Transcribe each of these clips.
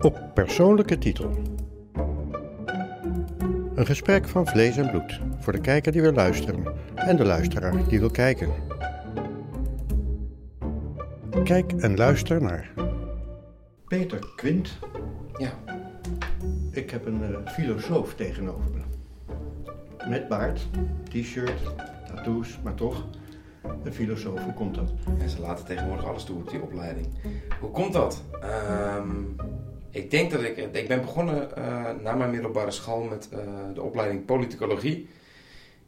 Op persoonlijke titel. Een gesprek van vlees en bloed voor de kijker die wil luisteren en de luisteraar die wil kijken. Kijk en luister naar Peter Quint. Ja. Ik heb een eh, filosoof tegenover me. Met baard, t-shirt, tattoos, maar toch een filosoof. Hoe komt dat? En ze laten tegenwoordig alles toe op die opleiding. Hoe komt dat? Ehm, ik denk dat ik... Ik ben begonnen eh, na mijn middelbare school met eh, de opleiding politicologie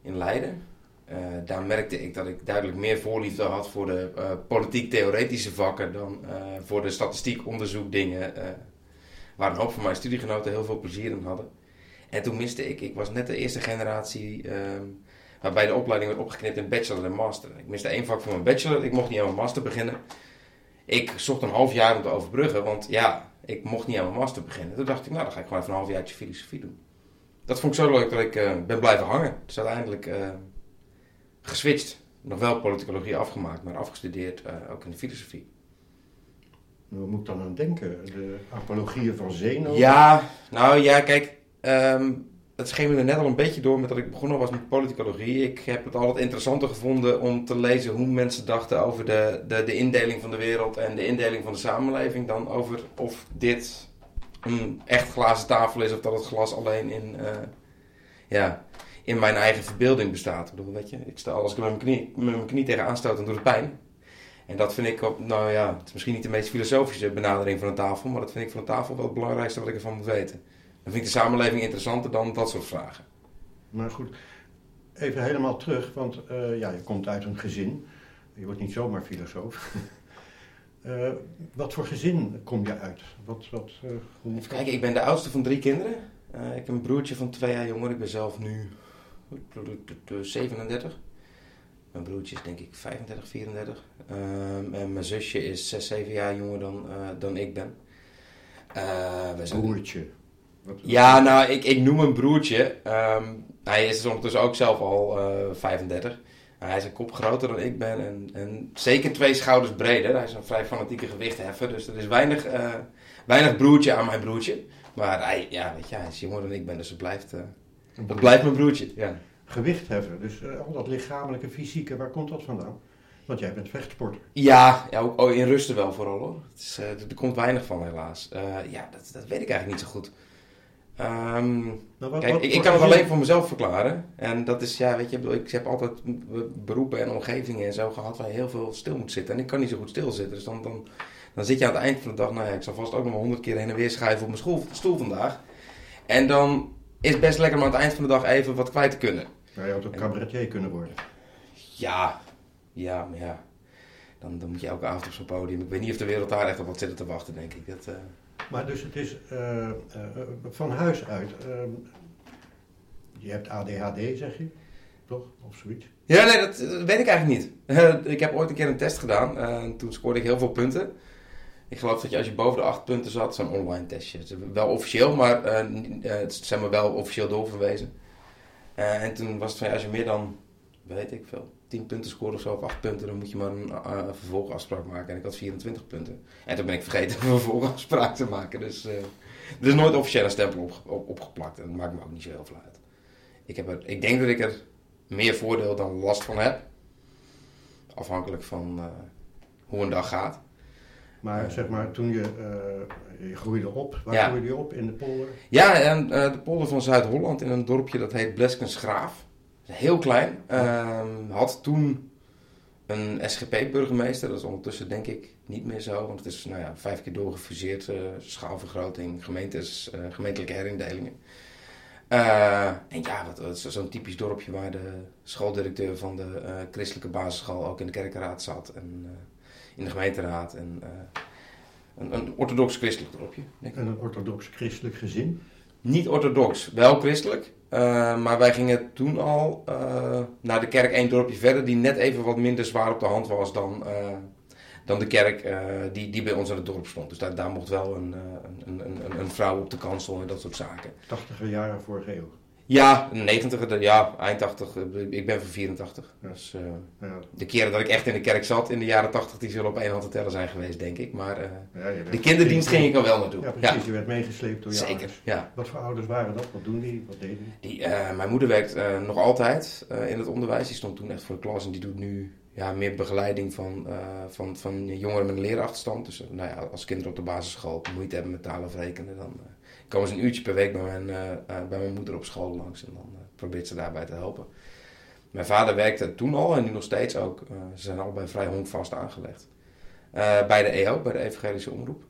in Leiden. Eh, daar merkte ik dat ik duidelijk meer voorliefde had voor de politiek-theoretische vakken dan voor de statistiek onderzoekdingen. waar een hoop van mijn studiegenoten heel veel plezier in hadden. En toen miste ik, ik was net de eerste generatie ehm, waarbij de opleiding werd opgeknipt in bachelor en master. Ik miste één vak voor mijn bachelor, ik mocht niet aan mijn master beginnen. Ik zocht een half jaar om te overbruggen, want ja, ik mocht niet aan mijn master beginnen. Toen dacht ik, nou dan ga ik gewoon even een half jaartje filosofie doen. Dat vond ik zo leuk dat ik uh, ben blijven hangen. Dus uiteindelijk uh, geswitcht. Nog wel politicologie afgemaakt, maar afgestudeerd uh, ook in de filosofie. Hoe moet ik dan aan denken? De apologieën van Zeno? Ja, nou ja, kijk, um, het schemerde net al een beetje door met dat ik begonnen was met politicologie. Ik heb het altijd interessanter gevonden om te lezen hoe mensen dachten over de, de, de indeling van de wereld en de indeling van de samenleving. Dan over of dit een echt glazen tafel is of dat het glas alleen in, uh, ja, in mijn eigen verbeelding bestaat. Ik bedoel, weet je, ik sta als ik met mijn knie, met mijn knie tegen aanstoot, dan doet het pijn. En dat vind ik, op, nou ja, het is misschien niet de meest filosofische benadering van een tafel, maar dat vind ik van een tafel wel het belangrijkste wat ik ervan moet weten. Dan vind ik de samenleving interessanter dan dat soort vragen. Maar goed, even helemaal terug, want uh, ja, je komt uit een gezin. Je wordt niet zomaar filosoof. uh, wat voor gezin kom je uit? Wat, wat, uh, hoe... Even kijken, ik ben de oudste van drie kinderen. ik heb een broertje van twee jaar jonger. Ik ben zelf nu 37. Mijn broertje is denk ik 35, 34. Ehm, en mijn zusje is 6, 7 jaar jonger dan, dan ik ben. we Ja, nou, ik, ik noem een broertje. Um, hij is ondertussen ook zelf al uh, eh, 35. hij is een kop groter dan ik ben en, en, zeker twee schouders breder. Hij is een vrij fanatieke gewichtheffer, dus er is weinig, uh, weinig broertje aan mijn broertje. Maar hij, ja, weet je, hij is jonger dan ik ben, dus het blijft, uh, het blijft mijn broertje. Ja. Gewichtheffen, dus al dat lichamelijke, fysieke, waar komt dat vandaan? Want jij bent vechtsporter. Ja, ja ook in rusten wel vooral hoor. Het is, er komt weinig van helaas. ja, dat, dat weet ik eigenlijk niet zo goed. Um, kijk, ik, ik, kan het alleen voor mezelf verklaren. En dat is, ja, weet je, ik heb altijd beroepen en omgevingen en zo gehad waar je heel veel stil moet zitten. En ik kan niet zo goed stilzitten. Dus dan, dan, dan zit je aan het eind van de dag, nou ja, ik zal vast ook nog maar honderd keer heen en weer schuiven op mijn school, stoel vandaag. En dan is het best lekker om aan het eind van de dag even wat kwijt te kunnen. Ja, je had ook cabaretier kunnen worden. Ja, ja, maar ja. Dan, dan moet je elke avond op zo'n podium. Ik weet niet of de wereld daar echt op wat zit te wachten, denk ik. Dat, uh... Maar dus het is uh, uh, van huis uit. Ehm, je hebt ADHD, zeg je? Toch? Of zoiets? Ja, nee, dat, weet ik eigenlijk niet. ik heb ooit een keer een test gedaan. en toen scoorde ik heel veel punten. Ik geloof dat je als je boven de acht punten zat, zo'n online testje. Wel officieel, maar het zijn maar wel officieel doorverwezen. en toen was het van ja, als je meer dan, weet ik veel, 10 punten scoren of zo, of 8 punten, dan moet je maar een uh, vervolgafspraak maken. En ik had 24 punten. En toen ben ik vergeten een vervolgafspraak te maken. Dus uh, er is nooit officieel een stempel op, op, opgeplakt. En dat maakt me ook niet zo heel veel uit. Ik, heb er, ik denk dat ik er meer voordeel dan last van heb. Afhankelijk van uh, hoe een dag gaat. Maar zeg maar, toen je, je groeide op, waar ja. groeide je op? In de polder? Ja, en, de polder van Zuid-Holland in een dorpje dat heet Bleskensgraaf heel klein. Uh, had toen een SGP-burgemeester. Dat is ondertussen denk ik niet meer zo. Want het is nou ja, vijf keer doorgefuseerd. Uh, schaalvergroting, gemeentes, uh, gemeentelijke herindelingen. Uh, en ja, wat, zo'n typisch dorpje waar de schooldirecteur van de christelijke basisschool ook in de kerkenraad zat. En in de gemeenteraad. En, een, een orthodox-christelijk dorpje. Denk ik. En een orthodox-christelijk gezin? Niet orthodox, wel christelijk. Uh, maar wij gingen toen al uh, naar de kerk één dorpje verder, die net even wat minder zwaar op de hand was dan, uh, dan de kerk die, die bij ons in het dorp stond. Dus daar, daar mocht wel een, een, een, een, vrouw op de kansel en dat soort zaken. 80 jaren vorige eeuw. Ja, 90, ja, eind 80. Ik ben van 84. Ja. Dus, eh, Ja, de keren dat ik echt in de kerk zat in de jaren 80, die zullen op één hand te tellen zijn geweest, denk ik. Maar eh, ja, de kinderdienst ging ik al wel naartoe. Ja, precies. Je werd meegesleept door je zeker. ouders. Ja. Wat voor ouders waren dat? Wat doen die? Wat deden die? Die, eh, mijn moeder werkt eh, nog altijd eh, in het onderwijs. Die stond toen echt voor de klas en die doet nu ja, meer begeleiding van, eh, van, van jongeren met een leerachterstand. Dus eh, nou ja, als kinderen op de basisschool moeite hebben met talen of rekenen, dan eh, komen ze een uurtje per week bij mijn, eh, eh, bij mijn moeder op school langs en dan eh, probeert ze daarbij te helpen. Mijn vader werkte toen al en nu nog steeds ook. ze zijn allebei vrij honkvast aangelegd. Bij de EO, bij de Evangelische Omroep.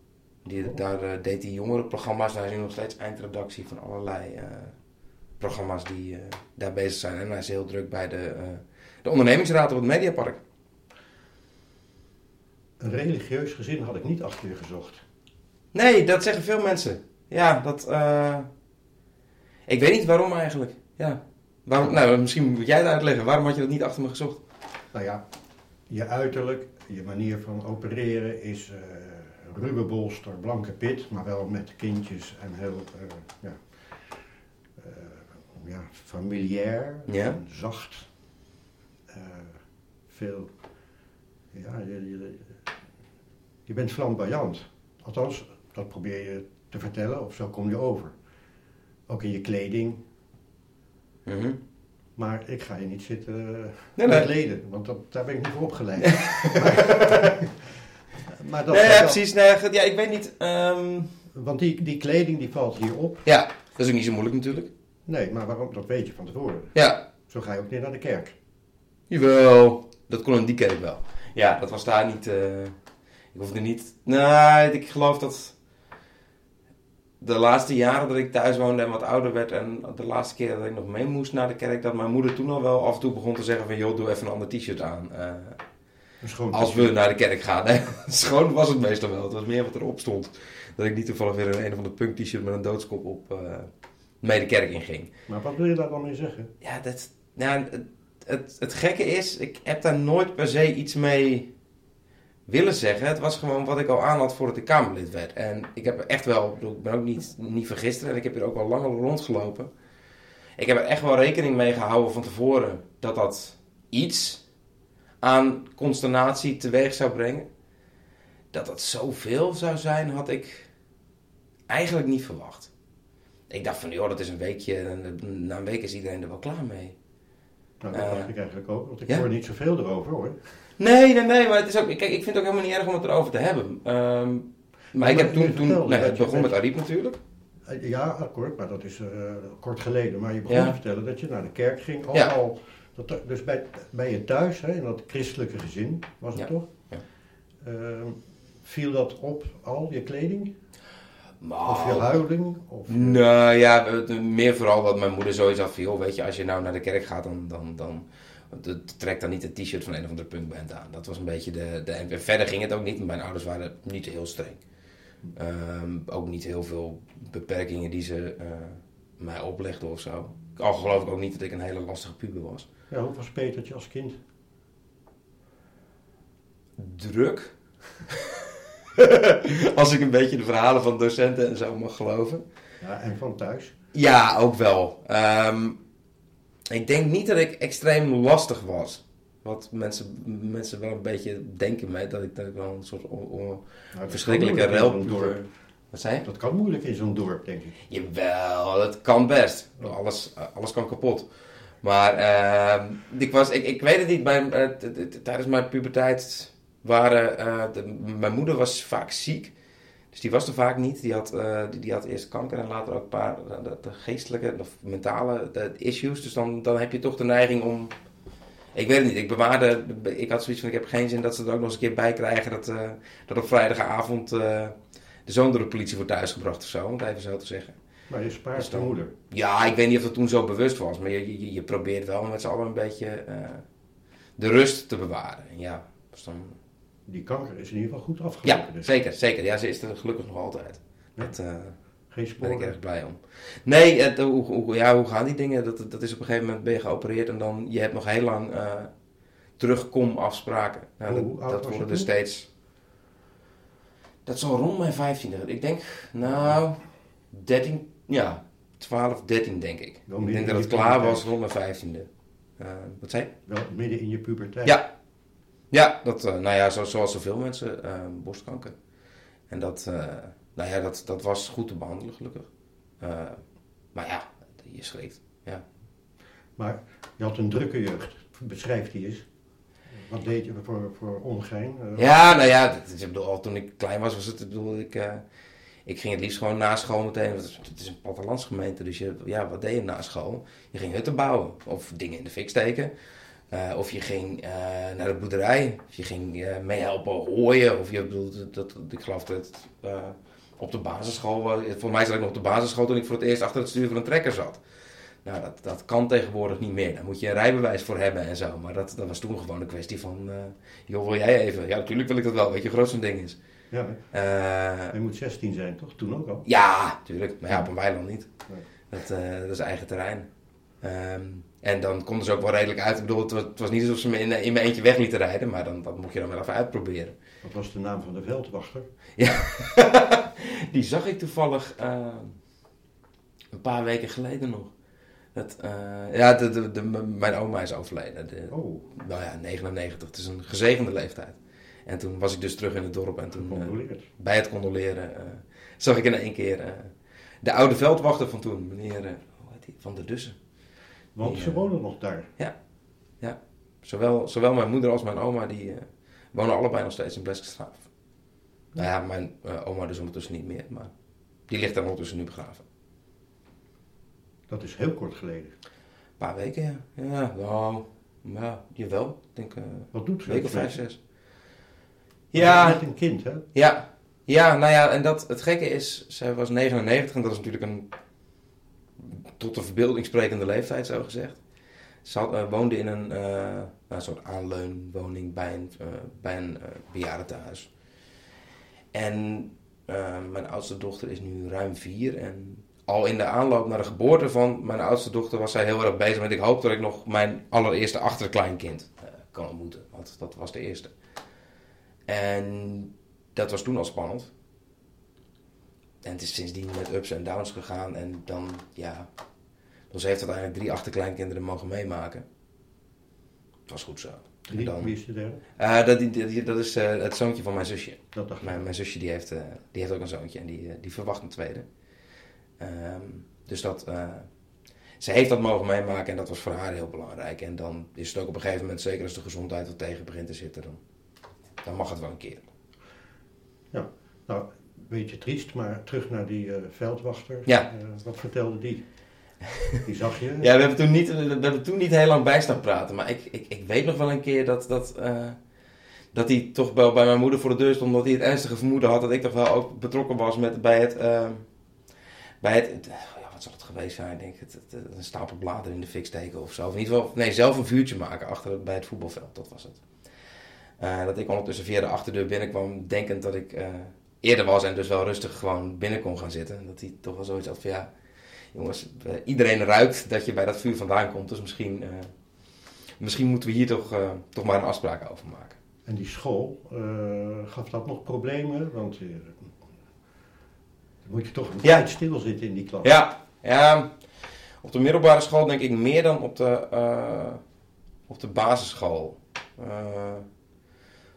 Die, daar deed hij jongerenprogramma's. Hij is nu nog steeds eindredactie van allerlei programma's die daar bezig zijn. En hij is heel druk bij de, de ondernemingsraad op het Mediapark. Een religieus gezin had ik niet achter je gezocht. Nee, dat zeggen veel mensen. Ja, dat... eh, Ik weet niet waarom eigenlijk. Ja. Waarom, nou, misschien moet jij het uitleggen. Waarom had je dat niet achter me gezocht? Nou ja, je uiterlijk, je manier van opereren is ruwe bolster, blanke pit, maar wel met kindjes en heel eh, ja, ja, familiair Ja. en zacht. Veel, ja, je, je, je bent flamboyant. Althans, dat probeer je te vertellen of zo kom je over. Ook in je kleding, Mhm. maar ik ga je niet zitten Nee, met nee. leden, want dat, daar ben ik niet voor opgeleid. maar, maar dat, nee, dat- ja, precies. Nee, ja, ik weet niet. ehm, Want die, die kleding die valt hier op. Ja, dat is ook niet zo moeilijk natuurlijk. Nee, maar waarom? Dat weet je van tevoren. Ja, Zo ga je ook niet naar de kerk. Jawel, dat kon in die kerk wel. Ja, dat was daar niet. eh, ik hoefde niet. Nee, ik geloof dat. De laatste jaren dat ik thuis woonde en wat ouder werd. en de laatste keer dat ik nog mee moest naar de kerk. dat mijn moeder toen al wel af en toe begon te zeggen: van joh, doe even een ander t-shirt aan. eh, als we naar de kerk gaan. Nee, schoon was het meestal wel. Het was meer wat erop stond. Dat ik niet toevallig weer een, een of ander punk t-shirt met een doodskop op. eh, mee de kerk in ging. Maar wat wil je daar dan mee zeggen? Ja, dat, nou, het, het, het gekke is, ik heb daar nooit per se iets mee willen zeggen. Het was gewoon wat ik al aan had voordat ik Kamerlid werd. En ik heb echt wel, ik, ben ook niet, niet vergisteren en ik heb hier ook al lang al rondgelopen. Ik heb er echt wel rekening mee gehouden van tevoren dat dat iets aan consternatie teweeg zou brengen. Dat dat zoveel zou zijn, had ik eigenlijk niet verwacht. Ik dacht van, joh, dat is een weekje. En na een week is iedereen er wel klaar mee. Nou, dat Eh, dacht ik eigenlijk ook. Want ik ja? hoor niet zoveel erover hoor. Nee, nee, nee, maar het is ook, kijk, ik vind het ook helemaal niet erg om het erover te hebben. Ehm, maar ik heb toen, toen vertelde nee, het begon met Ariep natuurlijk. Eh, Ja, akkoord, maar dat is eh, kort geleden. Maar je begon Ja. te vertellen dat je naar de kerk ging. Al, Ja. al, dat, dus bij, bij je thuis, hè, in dat christelijke gezin, was het toch? Ja. Ehm, viel dat op al, je kleding? Of je huiding? Of, Nou ja, meer vooral dat mijn moeder zoiets joh, weet je, als je nou naar de kerk gaat, dan, dan, dan het- trek dan niet het t-shirt van een of andere punkband aan. Dat was een beetje de, de... En verder ging het ook niet, mijn ouders waren niet heel streng. Ehm, ook niet heel veel beperkingen die ze eh, mij oplegden of zo. Al geloof ik ook niet dat ik een hele lastige puber was. Ja, hoe was Petertje als kind? druk. Als ik een beetje de verhalen van docenten en zo mag geloven. Ja, en van thuis? Ja, ook wel. Ehm, ik denk niet dat ik extreem lastig was. Wat mensen, mensen wel een beetje denken mij, dat ik, dat ik wel een soort Nou, verschrikkelijke dorp. Wat zei je? Dat kan moeilijk in zo'n dorp, denk ik. Jawel, dat kan best. Alles, alles kan kapot. Maar ehm, ik, was, ik, ik weet het niet, mijn, eh, tijdens mijn puberteit waren... eh, de- mijn moeder was vaak ziek. Dus die was er vaak niet. Die had, eh, die, die had eerst kanker en later ook een paar de, de geestelijke of mentale de issues. Dus dan, dan heb je toch de neiging om... Ik weet het niet, ik bewaarde... Ik had zoiets van, ik heb geen zin dat ze er ook nog eens een keer bij krijgen... dat, eh, dat op vrijdagavond eh, de zoon door de politie wordt thuisgebracht of zo. Om het even zo te zeggen. Maar je spaart Dus de moeder. Ja, ik weet niet of dat toen zo bewust was, maar je, je, je probeert wel met z'n allen een beetje de rust te bewaren. En Ja, dus dan... Die kanker is in ieder geval goed afgelopen. ja dus. zeker, zeker. Ja, ze is er gelukkig nog altijd. Ja. Dat eh, Geen ben ik erg blij om. Nee, het, hoe, hoe, ja, hoe gaan die dingen? Dat, dat is op een gegeven moment ben je geopereerd en dan je hebt nog heel lang eh terugkomafspraken. Nou, Hoe dat dat worden er toen? steeds... Dat zal rond mijn vijftiende. Ik denk, nou, 13, ja, 12, 13 denk ik. Ik denk dat het klaar was rond mijn vijftiende. Eh, wat zei je? Wel midden in je puberteit. Ja. Ja, dat, eh, nou ja, zo, zoals zoveel mensen, eh, borstkanker. En dat, eh, nou ja, dat, dat was goed te behandelen, gelukkig. Maar ja, je schrikt. Ja. Maar je had een drukke jeugd. Beschrijf die eens. Wat deed je voor, voor ongein? Ja, nou ja, dat ik bedoel, al toen ik klein was, was het, ik bedoel, ik, ik ging het liefst gewoon na school meteen, want het is, het is een plattelandsgemeente, dus je, ja, wat deed je na school? Je ging hutten bouwen, of dingen in de fik steken, Eh, of je ging eh, naar de boerderij, of je ging eh, meehelpen hooien, of je bedoelt, dat, dat, ik geloof dat op de basisschool, eh, voor mij zat ik nog op de basisschool toen ik voor het eerst achter het stuur van een trekker zat. Nou, dat, dat kan tegenwoordig niet meer. Daar moet je een rijbewijs voor hebben en zo. Maar dat, dat was toen gewoon een kwestie van, joh, wil jij even? Ja, natuurlijk wil ik dat wel. Weet je, groot zo'n ding is. ja, je moet 16 zijn, toch? Toen ook al. ja, tuurlijk. Maar ja, op een weiland niet. Nee. Dat, dat is eigen terrein. Ehm, en dan konden ze ook wel redelijk uit. Ik bedoel, het was, het was niet alsof ze me in, in mijn eentje weg lieten rijden. Maar dan, dat mocht je dan wel even uitproberen. Wat was de naam van de veldwachter? Die zag ik toevallig eh, een paar weken geleden nog. Dat, eh, ja, de, de, de, mijn oma is overleden. De, Oh, nou ja, 99. Het is een gezegende leeftijd. En toen was ik dus terug in het dorp. En toen, eh, bij het condoleren, zag ik in één keer de oude veldwachter van toen, meneer hoe heet die? Van der Dussen. Want die, ze eh, wonen nog daar. Zowel, zowel mijn moeder als mijn oma, die eh, wonen allebei nog steeds in Bleskstraat. Nou ja, mijn eh, oma dus ondertussen niet meer, maar die ligt daar ondertussen nu begraven. Dat is heel kort geleden. Een paar weken, ja. Ja, nou, ja, jawel. Ik denk eh, Wat doet een ze? week of vijf, zes. Ja, Met een kind, hè? Ja, ja, nou ja, en dat, het gekke is, zij was 99 en dat is natuurlijk een tot de verbeelding sprekende leeftijd, zo gezegd. Ze eh, woonde in een, eh, nou, een soort aanleunwoning bij een, eh, bij een eh, bejaardentehuis. En mijn oudste dochter is nu ruim vier en al in de aanloop naar de geboorte van mijn oudste dochter was zij heel erg bezig met ik hoop dat ik nog mijn allereerste achterkleinkind kan ontmoeten, want dat was de eerste. En dat was toen al spannend. En het is sindsdien met ups en downs gegaan. En dan, ja... Dus ze heeft uiteindelijk drie achterkleinkinderen mogen meemaken. Het was goed zo. En dan- wie is de derde? Eh, dat, dat is eh, het zoontje van mijn zusje. Dat dacht. Mijn, mijn zusje die heeft, eh, die heeft ook een zoontje en die, die verwacht een tweede. Ehm, dus dat, ze heeft dat mogen meemaken en dat was voor haar heel belangrijk. En dan is het ook op een gegeven moment, zeker als de gezondheid er tegen begint te zitten, dan, dan mag het wel een keer. Nou, een beetje triest, maar terug naar die veldwachter. Ja. Wat vertelde die? Die zag je? Ja, we hebben toen niet, we hebben toen niet heel lang bij staan praten. Maar ik, ik, ik weet nog wel een keer dat, dat, eh, dat hij toch wel bij mijn moeder voor de deur stond. Omdat hij het ernstige vermoeden had dat ik toch wel ook betrokken was met, bij het... eh, bij het het- ja, wat zal het geweest zijn? Ik denk het, een stapel bladeren in de fik steken of zo. In ieder geval, nee, zelf een vuurtje maken achter het, bij het voetbalveld. Dat was het. Eh, dat ik ondertussen via de achterdeur binnenkwam, denkend dat ik eh, eerder was en dus wel rustig gewoon binnen kon gaan zitten. En dat hij toch wel zoiets had van ja, jongens, eh, iedereen ruikt dat je bij dat vuur vandaan komt. Dus misschien, eh, misschien moeten we hier toch, eh, toch maar een afspraak over maken. En die school, gaf dat nog problemen? Want dan moet je toch een Ja. tijd stilzitten in die klas. Ja, ja, op de middelbare school denk ik meer dan op de, op de basisschool.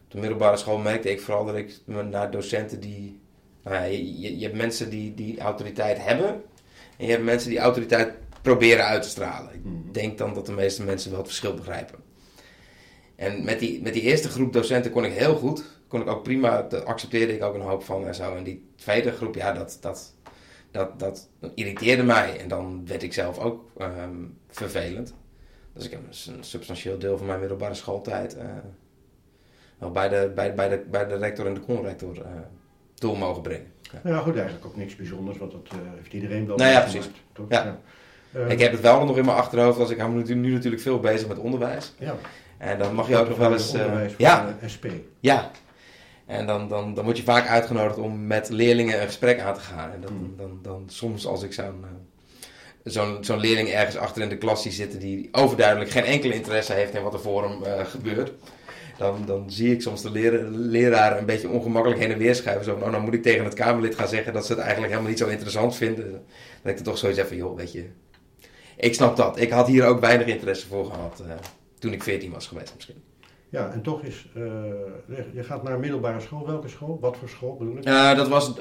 Op de middelbare school merkte ik vooral dat ik naar docenten die... Nou ja, je, je- je hebt mensen die, die autoriteit hebben en je hebt mensen die autoriteit proberen uit te stralen. Ik Mhm. denk dan dat de meeste mensen wel het verschil begrijpen. En met die, met die eerste groep docenten kon ik heel goed, kon ik ook prima, daar accepteerde ik ook een hoop van en zo. En die tweede groep, ja, dat, dat, dat, dat irriteerde mij. En dan werd ik zelf ook ehm, vervelend. Dus ik heb een, substantieel deel van mijn middelbare schooltijd eh, wel bij, de, bij, bij, de, bij de rector en de conrector eh door mogen brengen. Nou ja, goed, eigenlijk ook niks bijzonders, want dat eh, heeft iedereen wel Nou ja, precies. Ja. Ik heb het wel nog in mijn achterhoofd, als ik hou me nu, natuurlijk veel bezig met onderwijs. ja. En dan mag je ook nog wel eens... eh, ja, SP. Ja. En dan, dan, dan word je vaak uitgenodigd om met leerlingen een gesprek aan te gaan. En dan, Hmm. dan, dan soms als ik zo'n eh, zo'n zo'n leerling ergens achter in de klas zie zitten die overduidelijk geen enkele interesse heeft in wat er voor hem gebeurt. Dan, dan zie ik soms de leraar, leraar een beetje ongemakkelijk heen en weer schuiven. Zo oh, dan moet ik tegen het Kamerlid gaan zeggen dat ze het eigenlijk helemaal niet zo interessant vinden. Dat ik er toch zoiets heb van, joh, weet je, ik snap dat. Ik had hier ook weinig interesse voor gehad uh, toen ik 14 was geweest misschien. Ja, en toch is, uh, je gaat naar een middelbare school. Welke school? Wat voor school bedoel ik? Uh, dat was,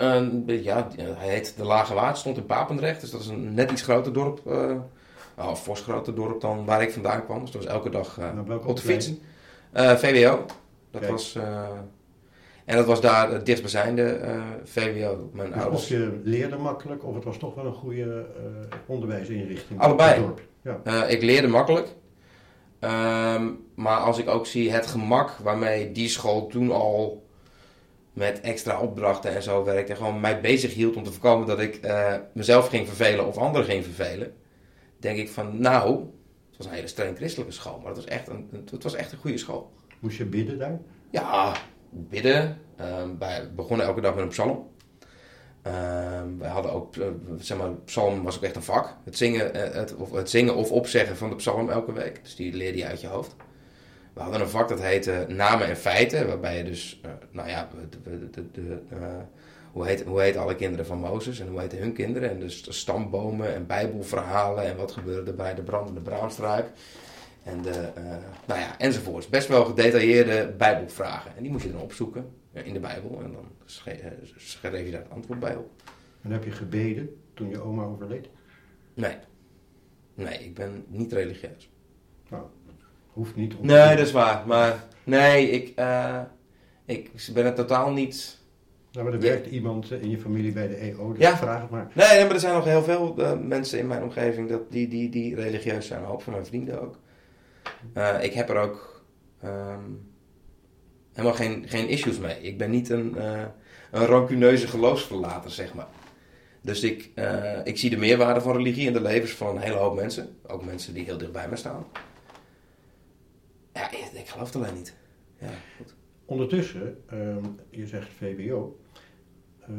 ja, hij heet De Lage Waard, stond in Papendrecht. Dus dat is een net iets groter dorp, uh, groter dorp dan waar ik vandaan kwam. Dus dat was elke dag op de fiets. VWO. Dat Kijk. was, en dat was daar het dichtstbijzijnde VWO. Mijn dus ouders. Of je leerde makkelijk, of het was toch wel een goede onderwijsinrichting? Allebei. Ja. ik leerde makkelijk. Ehm, maar als ik ook zie het gemak waarmee die school toen al met extra opdrachten en zo werkte. En gewoon mij bezig hield om te voorkomen dat ik mezelf ging vervelen of anderen ging vervelen. Denk ik van nou, het was een hele streng christelijke school. Maar het was echt een, het was echt een goede school. Moest je bidden daar? Ja, bidden. Um, wij begonnen elke dag met een psalm. Um, wij hadden ook, uh, zeg maar, psalm was ook echt een vak. Het zingen, uh, het, of, het zingen of opzeggen van de psalm elke week. Dus die leerde je uit je hoofd. We hadden een vak dat heette namen en feiten. Waarbij je dus, uh, nou ja, de, de, de, hoe, heet, hoe heet alle kinderen van Mozes en hoe heten hun kinderen. En dus de stambomen en bijbelverhalen en wat gebeurde er bij de brandende braamstruik. En de, nou ja, enzovoorts. Best wel gedetailleerde bijbelvragen. En die moest je dan opzoeken in de Bijbel. En dan eh, schreef je daar het antwoord bij op. En heb je gebeden toen je oma overleed? Nee. Nee, ik ben niet religieus. Nou, hoeft niet. Nee, dat is waar. Maar nee, ik, uh, ik ben het totaal niet... Nou, maar er werkt iemand in je familie bij de EO, dus ja. vraag het maar. Nee, nee, maar er zijn nog heel veel uh, mensen in mijn omgeving dat, die, die, die religieus zijn. Een hoop van mijn vrienden ook. Uh, ik heb er ook... Um, helemaal geen, geen issues mee. Ik ben niet een, uh, een rancuneuze geloofsverlater, zeg maar. Dus ik, ik zie de meerwaarde van religie in de levens van een hele hoop mensen. Ook mensen die heel dicht bij me staan. Ja, ik, ik geloof het alleen niet. Ja, goed. Ondertussen, um, je zegt VWO. Uh,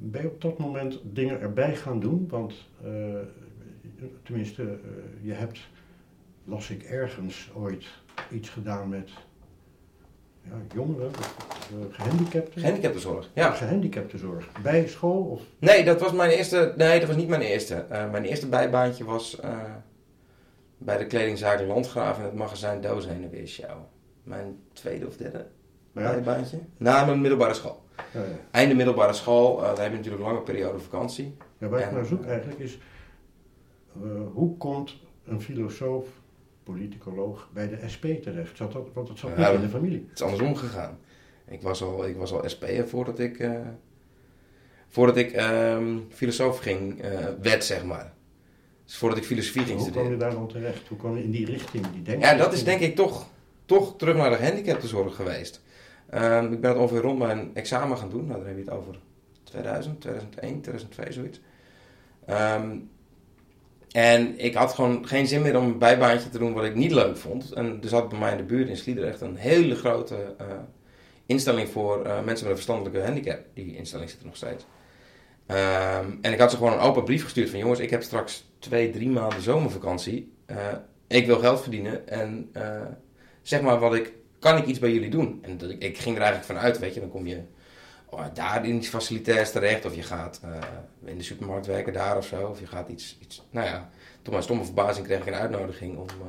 ben je op dat moment dingen erbij gaan doen? Want uh, tenminste, je hebt, las ik ergens ooit, iets gedaan met ja, jongeren, uh, gehandicapten. Gehandicaptenzorg, ja. Gehandicaptenzorg. Bij school? Of? Nee, dat was mijn eerste. Nee, dat was niet mijn eerste. Mijn eerste bijbaantje was bij de kledingzaak Landgraaf in het magazijn Doos heen en weer show. Mijn tweede of derde ja. bijbaantje. Na mijn middelbare school. Ja, ja. Einde middelbare school, dan heb je natuurlijk een lange periode vakantie. Ja, waar ik naar zoek eigenlijk is, hoe komt een filosoof politicoloog bij de SP terecht? Zat dat, want het zat niet in de familie. Het is andersom gegaan. Ik was al, ik was al SP'er voordat ik, uh, voordat ik um, filosoof ging, uh, werd, zeg maar. Dus voordat ik filosofie ging studeren. Hoe kwam je daar dan terecht? Hoe kwam je in die richting? Die ja, dat is denk ik toch, toch terug naar de gehandicaptenzorg geweest. Um, ik ben het ongeveer rond mijn examen gaan doen. Nou, dan heb je het over 2000, 2001, 2002, zoiets. Um, en ik had gewoon geen zin meer om een bijbaantje te doen wat ik niet leuk vond. En er zat bij mij in de buurt in Sliedrecht een hele grote uh, instelling voor uh, mensen met een verstandelijke handicap. Die instelling zit er nog steeds. Um, en ik had ze gewoon een open brief gestuurd van jongens, ik heb straks twee, drie maanden zomervakantie. Uh, ik wil geld verdienen en zeg maar wat ik, kan ik iets bij jullie doen? En dat, ik, ik ging er eigenlijk vanuit, weet je, dan kom je oh, daar in iets facilitairs terecht. Of je gaat uh, in de supermarkt werken daar of zo. Of je gaat iets, iets nou ja, tot mijn stomme verbazing kreeg ik een uitnodiging om uh,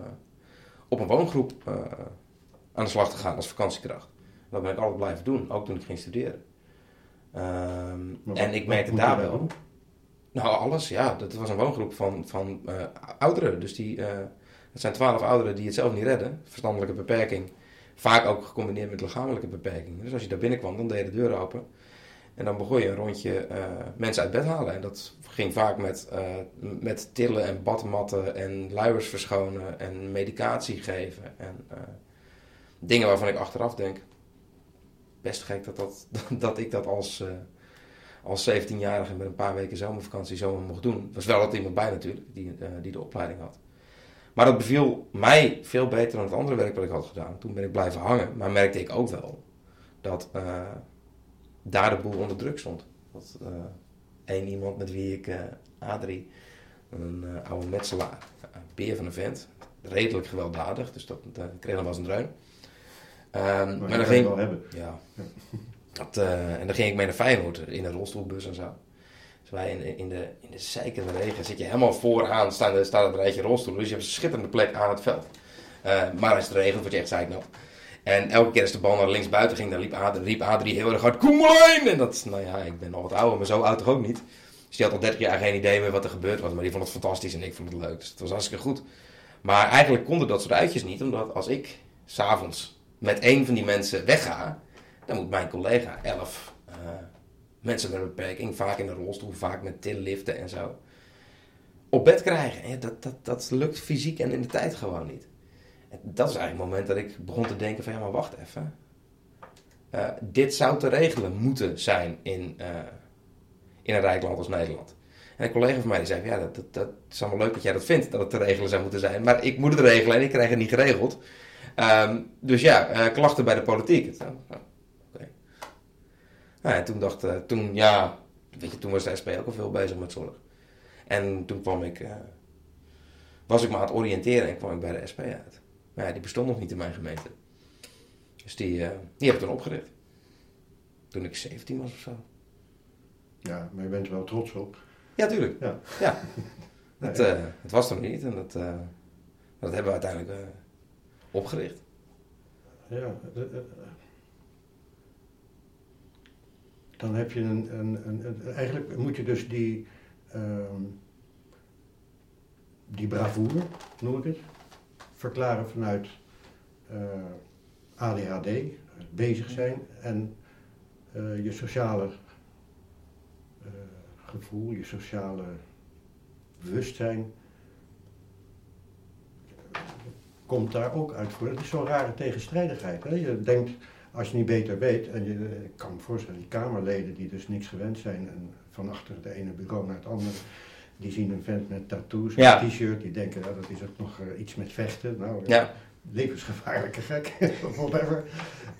op een woongroep uh, aan de slag te gaan als vakantiekracht. Dat ben ik altijd blijven doen, ook toen ik ging studeren. Um, en ik merkte daar wel. Nou, alles, ja. Dat was een woongroep van, van ouderen. Dus die, het zijn twaalf ouderen die het zelf niet redden. Verstandelijke beperking. Vaak ook gecombineerd met lichamelijke beperkingen. Dus als je daar binnenkwam, dan deed je de deur open. En dan begon je een rondje uh, mensen uit bed halen. En dat ging vaak met, uh, met tillen en badmatten en luiers verschonen en medicatie geven. En uh, dingen waarvan ik achteraf denk, best gek dat, dat, dat ik dat als, als 17-jarige met een paar weken zomervakantie zomaar mocht doen. Was wel altijd iemand bij natuurlijk, die, die de opleiding had. Maar dat beviel mij veel beter dan het andere werk wat ik had gedaan. Toen ben ik blijven hangen. Maar merkte ik ook wel dat uh, daar de boel onder druk stond. Dat uh, één iemand met wie ik, uh, Adrie, een oude metselaar, een peer van een vent, redelijk gewelddadig, dus dat, kreeg dan was een dreun. Ehm, Maar, maar dat dan ging, wel hebben. ja. Dat, eh, en dan ging ik mee naar Feyenoord in een rolstoelbus en zo. In, in, de, in de regen zit je helemaal vooraan, staan staat het rijtje rolstoelen. Dus je hebt een schitterende plek aan het veld. Eh, maar als het regent, word je echt zeiknat. En elke keer als de bal naar links buiten ging, dan liep Adrie, riep heel erg hard, in! En dat, nou ja, ik ben al wat ouder, maar zo oud toch ook niet. Dus die had al 30 jaar geen idee meer wat er gebeurd was. Maar die vond het fantastisch en ik vond het leuk. Dus het was hartstikke goed. Maar eigenlijk konden dat soort uitjes niet, omdat als ik s'avonds met één van die mensen wegga, dan moet mijn collega elf eh, mensen met een beperking, vaak in een rolstoel, vaak met tilliften en zo, op bed krijgen. En dat, dat, dat lukt fysiek en in de tijd gewoon niet. En dat is eigenlijk het moment dat ik begon te denken van ja, maar wacht even. Eh, dit zou te regelen moeten zijn in, eh, in een rijk land als Nederland. En een collega van mij die zei, ja, dat, dat, dat is allemaal leuk dat jij dat vindt, dat het te regelen zou moeten zijn. Maar ik moet het regelen en ik krijg het niet geregeld. Ehm, dus ja, eh, klachten bij de politiek. Nou ja, toen dacht eh, toen ja, weet je, toen was de SP ook al veel bezig met zorg. En toen kwam ik, eh, was ik me aan het oriënteren en kwam ik bij de SP uit. Maar ja, die bestond nog niet in mijn gemeente. Dus die, eh, die heb ik toen opgericht. Toen ik 17 was of zo. Ja, maar je bent er wel trots op. Ja, tuurlijk. Ja. ja. Nee. eh, het was er niet en dat, dat hebben we uiteindelijk opgericht. Ja, dan heb je een, een, een, Eigenlijk moet je dus die. ehm, die bravoure, noem ik het, verklaren vanuit eh, ADHD, bezig zijn en eh, je sociale eh, gevoel, je sociale bewustzijn komt daar ook uit voor. Het is zo'n rare tegenstrijdigheid. Hè? Je denkt, als je niet beter weet, en je, ik kan me voorstellen, die Kamerleden die dus niks gewend zijn en van achter het ene bureau naar het andere, die zien een vent met tattoos, Ja. een t-shirt, die denken, ja, dat is ook nog eh, iets met vechten. Nou, Ja. levensgevaarlijke gek, whatever.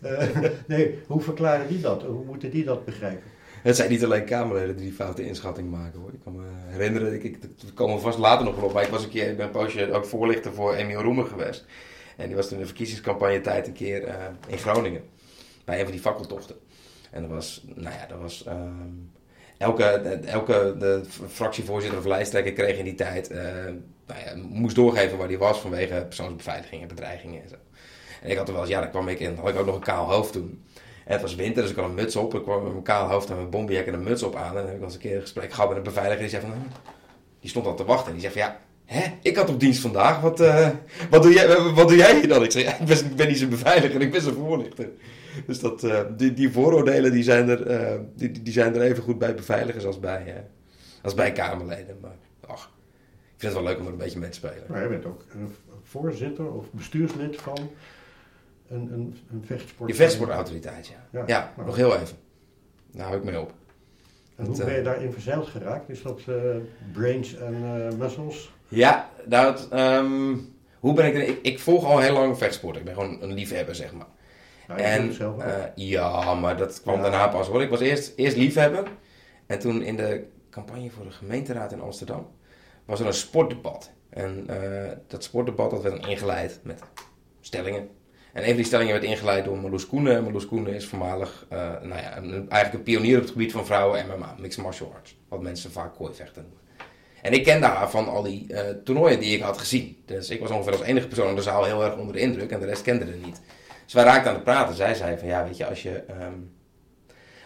Eh, nee, hoe verklaren die dat? Hoe moeten die dat begrijpen? Het zijn niet alleen Kamerleden die die foute inschatting maken hoor. Ik kan me herinneren, ik, ik, daar komen we vast later nog wel op. Maar ik was een keer, ik ben een poosje ook voorlichter voor Emiel Roemer geweest. En die was toen in de verkiezingscampagne tijd een keer eh, in Groningen. Bij een van die fakkeltochten. En dat was, nou ja, dat was... ehm, elke, elke de fractievoorzitter of lijsttrekker kreeg in die tijd... eh, nou ja, moest doorgeven waar hij was vanwege persoonsbeveiliging en bedreigingen en zo. En ik had er wel eens, ja, dan kwam ik in, had ik ook nog een kaal hoofd toen. En het was winter, dus ik had een muts op. Ik kwam met mijn kaal hoofd en mijn bomberjack en een muts op aan. En dan heb ik al eens een keer een gesprek gehad met een beveiliger. Die zei van, "Hm." die stond al te wachten. En die zei van, ja, hè, ik had op dienst vandaag. Wat, eh, wat, doe, jij, wat doe jij hier dan? Ik zei, ik ben, ik ben niet zijn beveiliger, ik ben zijn voorlichter. Dus dat, eh, die, die vooroordelen die zijn, er, eh, die, die zijn er even goed bij beveiligers als bij, eh, als bij Kamerleden. Maar ach, ik vind het wel leuk om er een beetje mee te spelen. Maar jij bent ook voorzitter of bestuurslid van een, een, een vechtsport. Die vechtsportautoriteit, ja. Ja. Ja, nog heel even. Daar hou ik mee op. En hoe Dat, ben je daarin verzeild geraakt? Is dat brains en muscles? Ja, nou, het, ehm, hoe ben ik er? Ik, ik volg al heel lang vechtsport. Ik ben gewoon een liefhebber, zeg maar. Nou, en zelf eh, ja, maar dat kwam Ja. daarna pas hoor. Ik was eerst, eerst liefhebber. En toen in de campagne voor de gemeenteraad in Amsterdam was er een sportdebat. En eh, dat sportdebat dat werd dan ingeleid met stellingen. En een van die stellingen werd ingeleid door Marloes Koenen. Marloes Koenen is voormalig eh, nou ja, een, eigenlijk een pionier op het gebied van vrouwen MMA, mixed martial arts. Wat mensen vaak kooivechten noemen. En ik kende haar van al die toernooien die ik had gezien. Dus ik was ongeveer als enige persoon in de zaal heel erg onder de indruk en de rest kende het niet. Dus wij raakten aan het praten. Zij zei van ja, weet je, als je, ehm,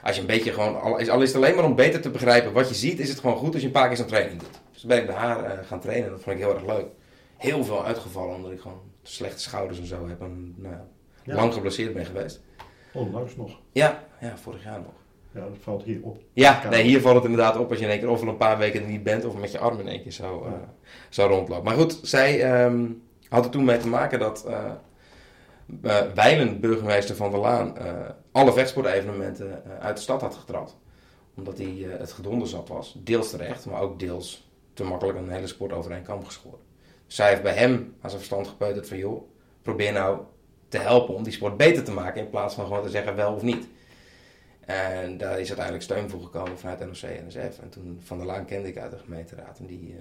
als je een beetje gewoon, al is, al is het alleen maar om beter te begrijpen wat je ziet, is het gewoon goed als je een paar keer zo'n training doet. Dus ben ik bij haar eh, gaan trainen en dat vond ik heel erg leuk. Heel veel uitgevallen omdat ik gewoon slechte schouders en zo heb en nou, ja, Ja. lang geblesseerd ben geweest. Onlangs nog. Ja, ja, vorig jaar nog. Ja, dat valt hier op. Ja, nee, hier valt het inderdaad op als je in één keer of een paar weken er niet bent of met je arm in één keer zo, eh, zo rondloopt. Maar goed, zij ehm, had er toen mee te maken dat eh Weilen, burgemeester van der Laan, eh, alle vechtsportevenementen eh, uit de stad had getrapt. Omdat hij het gedonder zat was. Deels terecht, maar ook deels te makkelijk een hele sport over geschoren. Dus zij heeft bij hem aan zijn verstand gepeuterd van joh, probeer nou te helpen om die sport beter te maken in plaats van gewoon te zeggen wel of niet. En daar is uiteindelijk steun voor gekomen vanuit NOC en toen Van der Laan kende ik uit de gemeenteraad. En die,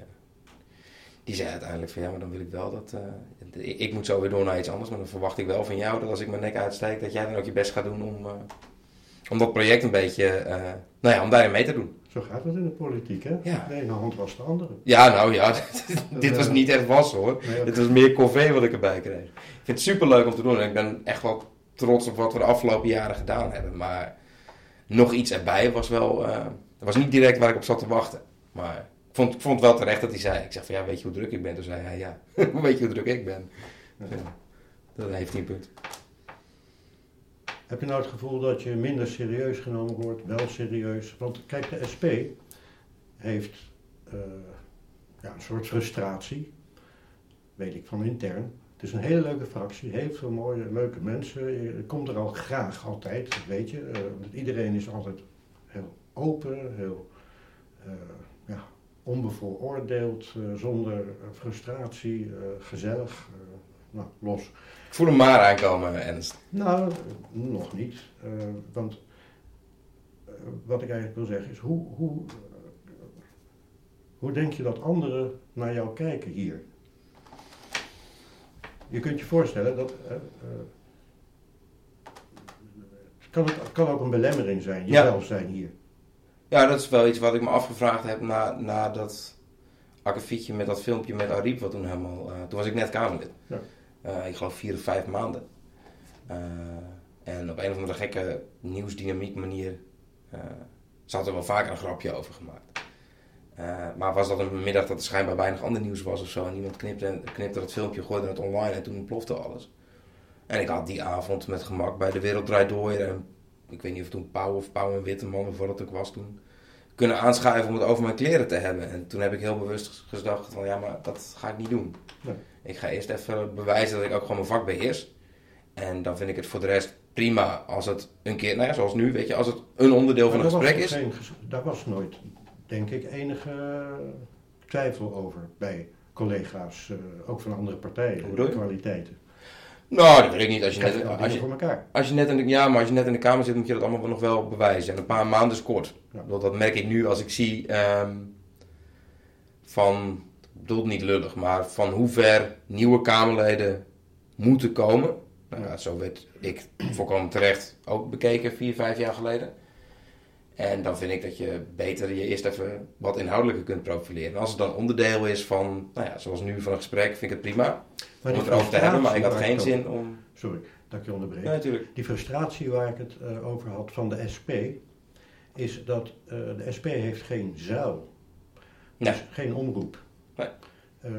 die zei uiteindelijk van ja, maar dan wil ik wel dat. eh, ik, ik moet zo weer door naar iets anders, maar dan verwacht ik wel van jou dat als ik mijn nek uitsteek, dat jij dan ook je best gaat doen om, eh, om dat project een beetje. eh, nou ja, om daarin mee te doen. Zo gaat het in de politiek, hè? Ja. De ene hand was de andere. Ja, nou ja, dit was niet echt was hoor. Nee, Dit was meer corvée wat ik erbij kreeg. Ik vind het super leuk om te doen en ik ben echt wel trots op wat we de afgelopen jaren gedaan hebben. Maar nog iets erbij was wel. dat was niet direct waar ik op zat te wachten. Maar ik vond, ik vond wel terecht dat hij zei. Ik zeg van ja, weet je hoe druk ik ben? Toen zei hij ja, weet je hoe druk ik ben? Dat heeft hij een punt. Heb je nou het gevoel dat je minder serieus genomen wordt, wel serieus? Want kijk, de SP heeft eh, ja, een soort frustratie, weet ik van intern. Het is een hele leuke fractie, heel veel mooie, leuke mensen. Je komt er al graag altijd, weet je. Eh, iedereen is altijd heel open, heel eh, onbevooroordeeld, eh, zonder eh, frustratie, eh, gezellig, nou, los. Ik voel hem maar aankomen, Ernst. Nou, nog niet. Want wat ik eigenlijk wil zeggen is, hoe, hoe, hoe denk je dat anderen naar jou kijken hier? Je kunt je voorstellen dat. kan, het kan ook een belemmering zijn, Ja. jezelf zijn hier. Ja, dat is wel iets wat ik me afgevraagd heb na, na dat akkefietje met dat filmpje met Ariep, wat toen helemaal... eh, toen was ik net Kamerlid. Ja. Eh, ik geloof vier of vijf maanden. Eh, en op een of andere gekke nieuwsdynamiek manier ze had er wel vaker een grapje over gemaakt. Maar was dat een middag dat er schijnbaar weinig ander nieuws was of zo en iemand knipte, knipte dat filmpje, gooide het online en toen plofte alles. En ik had die avond met gemak bij De Wereld Draait Door en ik weet niet of toen Pauw of Pauw en Witteman of wat het ook was toen, kunnen aanschuiven om het over mijn kleren te hebben. En toen heb ik heel bewust gedacht van ja, maar dat ga ik niet doen. Nee. Ik ga eerst even bewijzen dat ik ook gewoon mijn vak beheers. En dan vind ik het voor de rest prima als het een keer, nou ja, zoals nu, weet je, als het een onderdeel van een gesprek is. geen daar was nooit, denk ik, enige twijfel over bij collega's, eh, ook van andere partijen, je? kwaliteiten. Nou, dat weet ik niet. Als je, net, als, je, als, je net in de, ja, maar als je net in de Kamer zit, moet je dat allemaal nog wel bewijzen. En een paar maanden is kort. Ja. Dat merk ik nu als ik zie ehm, van, ik bedoel niet lullig, maar van hoe ver nieuwe Kamerleden moeten komen. Nou, ja, zo werd ik volkomen terecht ook bekeken vier, vijf jaar geleden. En dan vind ik dat je beter je eerst even wat inhoudelijker kunt profileren. En als het dan onderdeel is van, nou ja, zoals nu van een gesprek, vind ik het prima Maar om het erover te hebben. Maar ik had geen zin om... Sorry, dat ik je onderbreek. Ja, natuurlijk. Die frustratie waar ik het eh, over had van de SP, is dat eh, de SP heeft geen zuil. Nee. Dus geen omroep. Nee. Eh,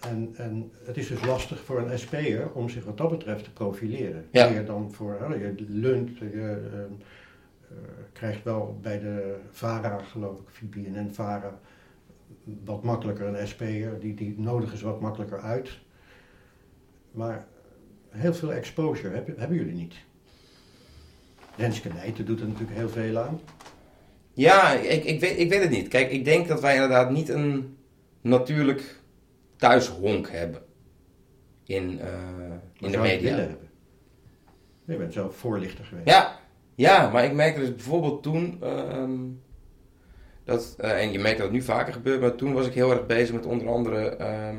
en, en het is dus lastig voor een SP'er om zich wat dat betreft te profileren. Ja. Meer dan voor, hè, je leunt, je krijgt wel bij de VARA, geloof ik, VPN VARA, wat makkelijker een SP'er, die, die nodig is wat makkelijker uit. Maar heel veel exposure hebben, hebben jullie niet. Renske Nijten doet er natuurlijk heel veel aan. Ja, ik, ik, weet, ik weet het niet. Kijk, ik denk dat wij inderdaad niet een natuurlijk thuishonk hebben in, eh, Maar in de media. willen hebben. Je bent zelf voorlichter geweest. Ja, ja, maar ik merkte dus bijvoorbeeld toen, ehm, dat, eh, en je merkt dat het nu vaker gebeurt, maar toen was ik heel erg bezig met onder andere ehm,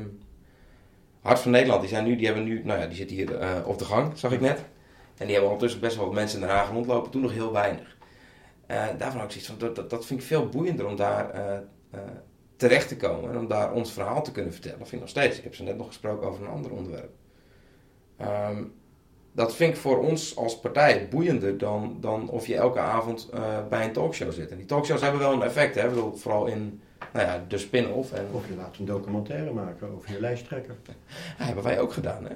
Hart van Nederland. Die, zijn nu, die hebben nu, nou ja, die zitten hier eh, op de gang, zag ik net. En die hebben ondertussen best wel wat mensen in Den Haag rondlopen, toen nog heel weinig. Eh, daarvan ook zoiets van, dat, dat, dat vind ik veel boeiender om daar terecht te komen en om daar ons verhaal te kunnen vertellen. Dat vind ik nog steeds. Ik heb ze net nog gesproken over een ander onderwerp. Ehm, dat vind ik voor ons als partij boeiender dan, dan of je elke avond eh, bij een talkshow zit. En die talkshows hebben wel een effect, hè? Bedoel, vooral in nou ja, de spin-off. En, Of je laat een documentaire maken over je lijsttrekker. ja, hebben wij ook gedaan, hè?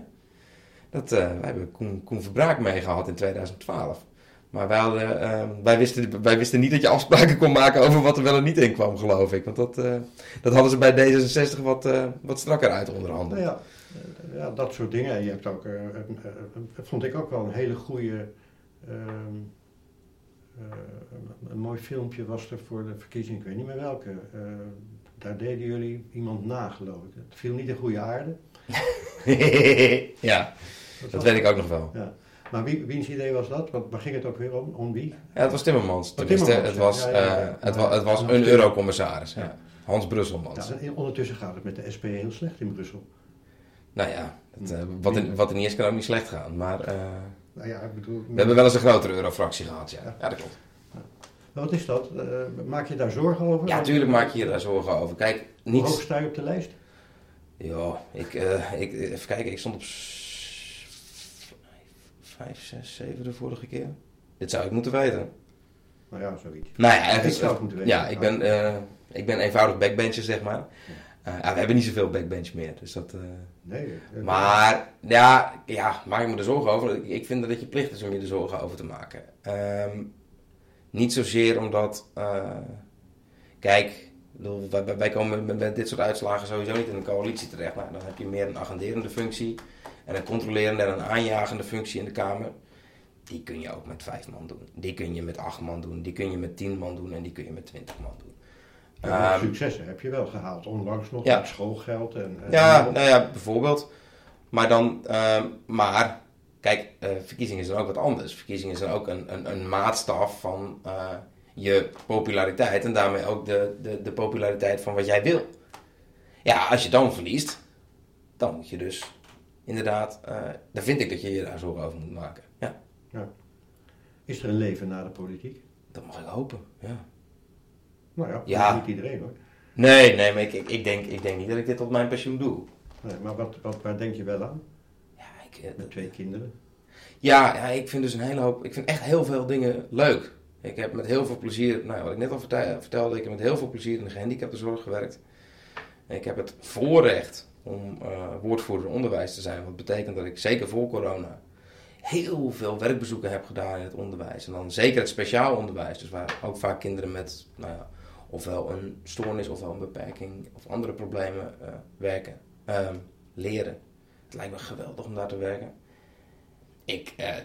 Dat, eh, wij hebben Koen, Koen Verbraak meegehad in 2012. Maar wij, hadden, eh, wij, wisten, wij wisten niet dat je afspraken kon maken over wat er wel en niet in kwam, geloof ik. Want dat, eh, dat hadden ze bij D66 wat, wat strakker uit onder Nou ja, ja, dat soort dingen. En je hebt ook, eh, eh, vond ik ook wel een hele goede. ehm, eh, een mooi filmpje was er voor de verkiezing, ik weet niet meer welke. daar deden jullie iemand na, geloof ik. Het viel niet in goede aarde. ja, dat was- weet ik ook nog wel. Ja. Maar wie, wiens idee was dat? Want waar ging het ook weer om? Om wie? Ja, het was Timmermans. Oh, Tenminste, Timmermans, het was, ja, ja, het, wa- het was een eurocommissaris. Hans Brusselmans. Ondertussen gaat het met de SP heel slecht in Brussel. Nou ja, eh, wat, er, wat er niet is kan ook niet slecht gaan. Maar eh, Nou ja, ik bedoel... we hebben wel eens een grotere eurofractie gehad, ja. Ja. Dat klopt. Wat is dat? Eh, maak je daar zorgen over? Ja, natuurlijk maak je je daar zorgen over. Kijk, Hoe hoog sta je op de lijst? Ja, ik, ik, even kijken, ik stond op s- vijf, zes, zeven de vorige keer. Dit zou ik moeten weten. Nou ja, zoiets. Nou ja, Ik zou het moeten weten. ja ik, ben, ik ben eenvoudig backbencher, zeg maar. Ja, we hebben niet zoveel backbench meer, dus dat... eh, Nee. eh, Maar ja, ja, maak ik me er zorgen over. Ik, vind dat het je plicht is om je er zorgen over te maken. Ehm, niet zozeer omdat. kijk, bedoel, wij, wij- wij komen met, met dit soort uitslagen sowieso niet in een coalitie terecht. Nou, dan heb je meer een agenderende functie en een controlerende en een aanjagende functie in de Kamer. Die kun je ook met vijf man doen. Die kun je met acht man doen. Die kun je met tien man doen en die kun je met twintig man doen. Ja, Ehm, successen heb je wel gehaald. Onlangs nog Ja. met schoolgeld en... en- Ja, en- nou ja, bijvoorbeeld. Maar dan, ehm, maar, kijk, eh, verkiezingen zijn ook wat anders. Verkiezingen zijn ook een, een, een maatstaf van eh, je populariteit en daarmee ook de, de, de populariteit van wat jij wil. Ja, als je dan verliest, dan moet je dus inderdaad, eh, dan vind ik dat je je daar zorgen over moet maken. Ja, Is er een leven na de politiek? dat mag ik hopen, ja. Nou ja, Ja. niet iedereen hoor. Nee, nee, maar ik, ik, ik, denk, ik denk niet dat ik dit tot mijn pensioen doe. Nee, maar wat, wat, waar denk je wel aan? Ja, ik, eh, Met twee kinderen. Ja, ja, ik vind dus een hele hoop. Ik vind echt heel veel dingen leuk. Ik heb met heel veel plezier, nou, wat ik net al vertel- vertelde, ik heb met heel veel plezier in de gehandicaptenzorg gewerkt. Ik heb het voorrecht om eh, woordvoerder onderwijs te zijn. Wat betekent dat ik zeker voor corona heel veel werkbezoeken heb gedaan in het onderwijs. En dan zeker het speciaal onderwijs. Dus waar ook vaak kinderen met nou ja, ofwel een stoornis ofwel een beperking of andere problemen eh, werken. Ehm, leren. Het lijkt me geweldig om daar te werken. Ik, ja,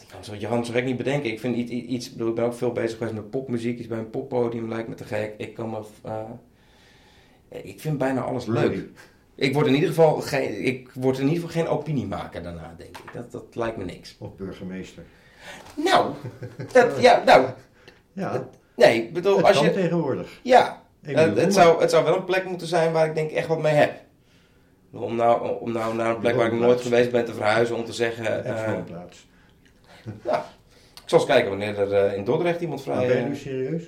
ik kan zo je hand zo gek niet bedenken. Ik vind iets, iets ik bedoel, ik ben ook veel bezig geweest met popmuziek. Iets bij een poppodium lijkt me te gek. Ik kan me, eh, ik vind bijna alles leuk. Ik word in ieder geval geen, ik word in ieder geval geen opiniemaker daarna, denk ik. Dat, dat lijkt me niks. Of burgemeester. Nou, dat, ja, nou, Ja, nee, ik bedoel, het als kan je, tegenwoordig. ja, Emiel het, het, zou, het zou wel een plek moeten zijn waar ik denk echt wat mee heb. Om nou, om nou naar een plek waar ik nooit geweest ben te verhuizen om te zeggen... Een plaats. nou, ik zal eens kijken wanneer er eh, in Dordrecht iemand vrij... ben je eh, nu serieus?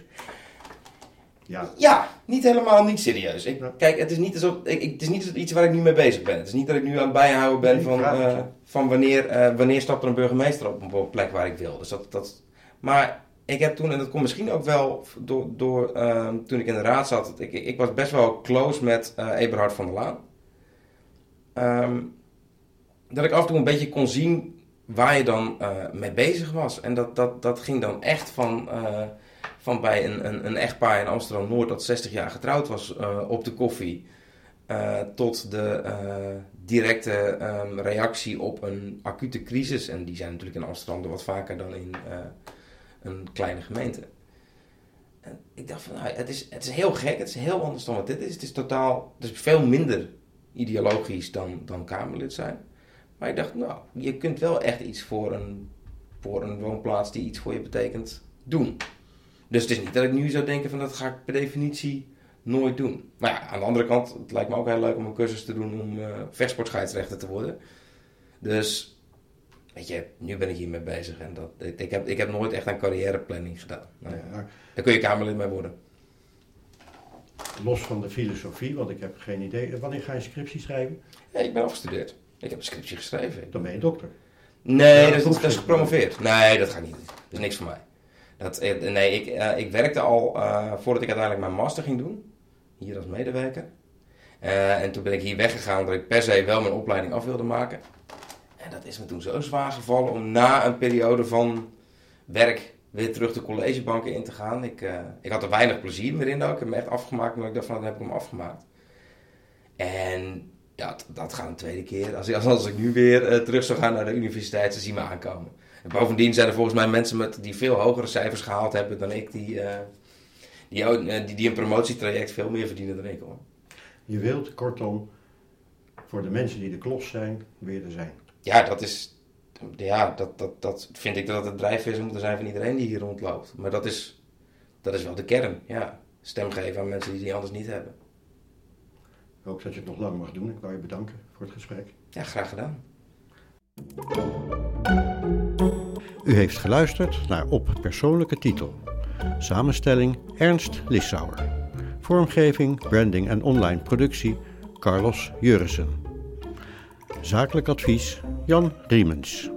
Ja. Ja, niet helemaal niet serieus. Ik, Ja. Kijk, het is, niet alsof, ik, ik- het is niet iets waar ik nu mee bezig ben. Het is niet dat ik nu aan het bijhouden ben Nee, van, eh, van wanneer, wanneer stapt er een burgemeester op, op een plek waar ik wil. Dus dat, dat, maar ik heb toen, en dat komt misschien ook wel door, door ehm, toen ik in de raad zat, ik, ik was best wel close met eh Eberhard van der Laan. Ehm, dat ik af en toe een beetje kon zien waar je dan eh, mee bezig was. En dat, dat, dat ging dan echt van, eh, van bij een, een, een echtpaar in Amsterdam-Noord dat 60 jaar getrouwd was op de koffie. tot de directe ehm, reactie op een acute crisis. En die zijn natuurlijk in Amsterdam er wat vaker dan in een kleine gemeente. En ik dacht van, nou, het is, het is heel gek, het is heel anders dan wat dit is. Het is totaal, het is veel minder ideologisch dan, dan Kamerlid zijn. Maar ik dacht, nou, je kunt wel echt iets voor een, voor een woonplaats die iets voor je betekent doen. Dus het is niet dat ik nu zou denken van dat ga ik per definitie nooit doen. Maar ja, aan de andere kant, het lijkt me ook heel leuk om een cursus te doen om eh vechtsportscheidsrechter te worden. Dus, weet je, nu ben ik hiermee bezig en dat, ik, heb, ik heb nooit echt aan carrièreplanning gedaan. Nou, Ja, Daar kun je Kamerlid mee worden. los van de filosofie, want ik heb geen idee. Wanneer ga je scriptie schrijven? Ja, ik ben afgestudeerd. Ik heb een scriptie geschreven. Dan ben je dokter. Nee, dat, dat is gepromoveerd. Nee, dat ga ik niet. Dat is niks voor mij. Dat, eh, nee, ik, eh, ik werkte al eh, voordat ik uiteindelijk mijn master ging doen. Hier als medewerker. En toen ben ik hier weggegaan omdat ik per se wel mijn opleiding af wilde maken. Is me toen zo zwaar gevallen om na een periode van werk weer terug de collegebanken in te gaan. Ik, eh, ik had er weinig plezier meer in ook. Ik heb me echt afgemaakt, maar ik dacht van, dan heb ik hem afgemaakt. En dat, dat gaat een tweede keer. Als, als, als ik nu weer eh, terug zou gaan naar de universiteit, ze zien me aankomen. En bovendien zijn er volgens mij mensen met, die veel hogere cijfers gehaald hebben dan ik, die, eh, die, eh, die, die een promotietraject veel meer verdienen dan ik hoor. Je wilt, kortom, voor de mensen die de klos zijn, weer er zijn. Ja, dat is. Ja, dat, dat, dat vind ik dat het drijfveer zou moeten zijn van iedereen die hier rondloopt. Maar dat is, dat is wel de kern, ja. stem geven aan mensen die die anders niet hebben. Ik hoop dat je het nog lang mag doen. Ik wil je bedanken voor het gesprek. Ja, graag gedaan. U heeft geluisterd naar Op Persoonlijke Titel. Samenstelling Ernst Lissauer. Vormgeving, branding en online productie Carlos Jurissen. Zakelijk advies Jan Riemens.